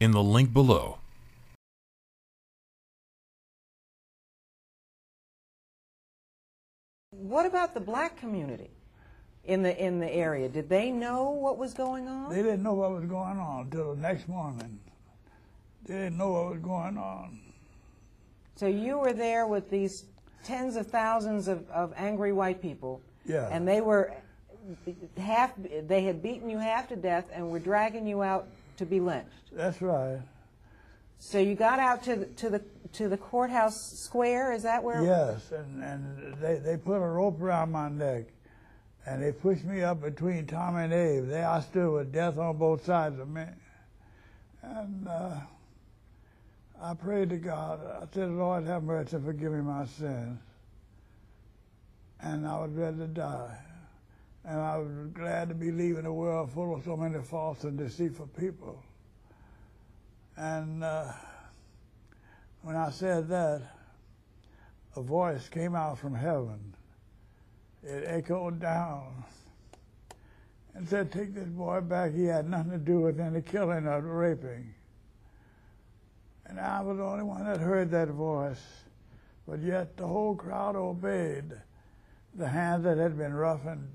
in the link below. What about the black community in the in the area? Did they know what was going on? They didn't know what was going on until the next morning. They didn't know what was going on. So you were there with these tens of thousands of, of angry white people. Yeah. And they were half they had beaten you half to death and were dragging you out to be lynched. That's right. So you got out to the, to the to the courthouse square. Is that where? Yes, and, and they, they put a rope around my neck, and they pushed me up between Tom and Abe. There I stood with death on both sides of me. And uh, I prayed to God. I said, Lord, have mercy forgive me my sins. And I was ready to die. And I was glad to be leaving a world full of so many false and deceitful people. And uh, when I said that, a voice came out from heaven. It echoed down and said, Take this boy back. He had nothing to do with any killing or raping. And I was the only one that heard that voice. But yet the whole crowd obeyed. The hands that had been rough and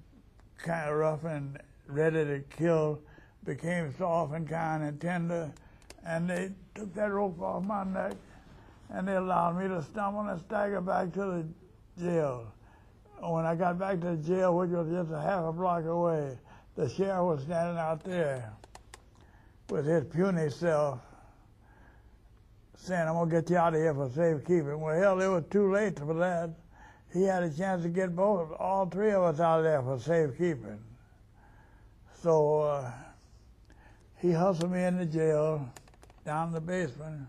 kind of rough and ready to kill became soft and kind and tender. And they took that rope off my neck and they allowed me to stumble and stagger back to the jail. When I got back to the jail, which was just a half a block away, the sheriff was standing out there with his puny self saying, I'm going to get you out of here for safekeeping. Well, hell, it was too late for that. He had a chance to get both, all three of us out of there for safekeeping. So uh, he hustled me into jail, down in the basement,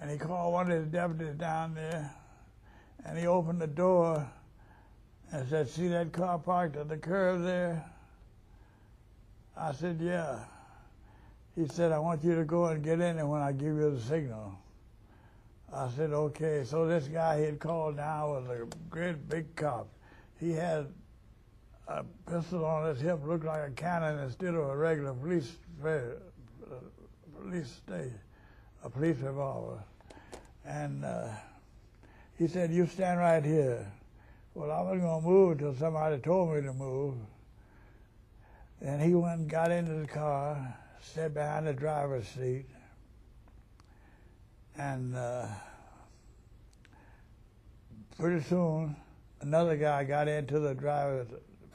and he called one of his deputies down there, and he opened the door and said, see that car parked at the curb there? I said, yeah. He said, I want you to go and get in there when I give you the signal. I said, okay. So this guy he had called now was a great big cop. He had a pistol on his hip, looked like a cannon instead of a regular police uh, police station, a police revolver. And uh, he said, you stand right here. Well, I wasn't going to move until somebody told me to move. And he went and got into the car, sat behind the driver's seat, and uh, pretty soon another guy got into the driver's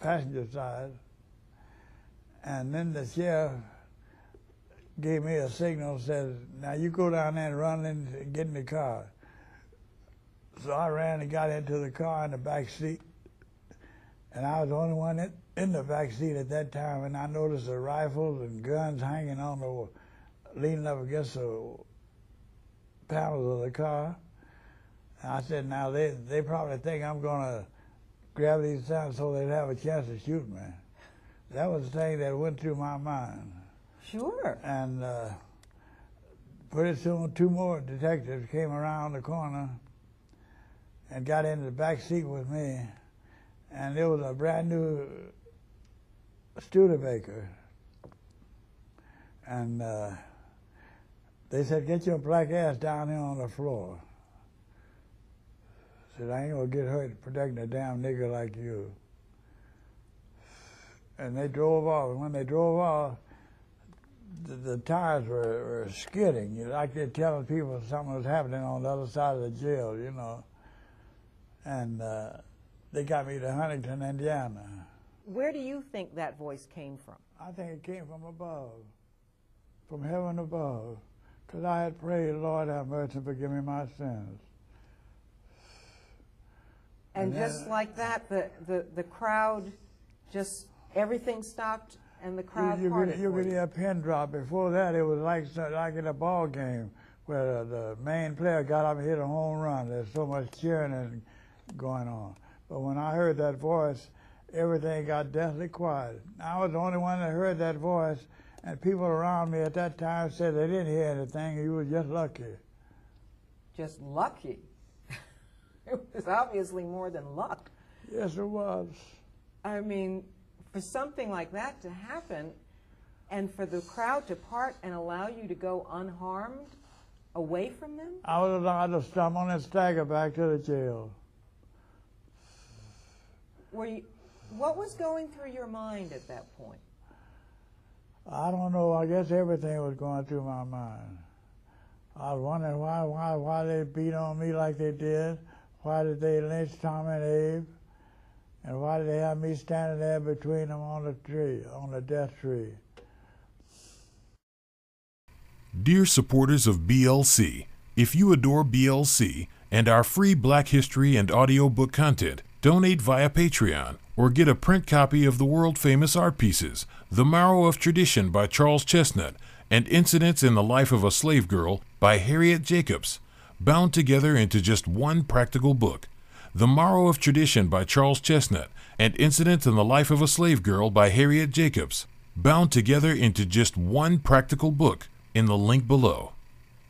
passenger side, and then the sheriff gave me a signal, said, now you go down there and run and get in the car. So I ran and got into the car in the back seat, and I was the only one in, in the back seat at that time, and I noticed the rifles and guns hanging on the, leaning up against the panels of the car. And I said, now they, they probably think I'm gonna grab these guns so they'd have a chance to shoot me. That was the thing that went through my mind. Sure. And uh, pretty soon, two more detectives came around the corner and got into the back seat with me. And it was a brand new Studebaker. And uh, they said, get your black ass down here on the floor. I said, I ain't gonna get hurt protecting a damn nigger like you. And they drove off. And when they drove off, the, the tires were, were skidding. You know, like they're telling people something was happening on the other side of the jail, you know. And uh, they got me to Huntington, Indiana. Where do you think that voice came from? I think it came from above, from heaven above, because I had prayed, Lord, have mercy and forgive me my sins. And And then- just like that, the, the, the crowd just everything stopped and the crowd you, you parted could, you could hear a pin drop. Before that, it was like like in a ball game where the, the main player got up and hit a home run. There's so much cheering and going on. But when I heard that voice, everything got deathly quiet. I was the only one that heard that voice, and people around me at that time said they didn't hear anything. You were just lucky. Just lucky. it was obviously more than luck. Yes, it was. I mean, for something like that to happen and for the crowd to part and allow you to go unharmed away from them? I was allowed to stumble and stagger back to the jail. Were you, what was going through your mind at that point? I don't know. I guess everything was going through my mind. I was wondering why, why, why they beat on me like they did. Why did they lynch Tom and Abe? And why did they have me standing there between them on the tree, on the death tree? Dear supporters of BLC, if you adore BLC and our free Black History and audiobook content, donate via Patreon or get a print copy of the world famous art pieces The Marrow of Tradition by Charles Chesnutt and Incidents in the Life of a Slave Girl by Harriet Jacobs, bound together into just one practical book. The Marrow of Tradition by Charles Chesnutt and Incidents in the Life of a Slave Girl by Harriet Jacobs, bound together into just one practical book in the link below.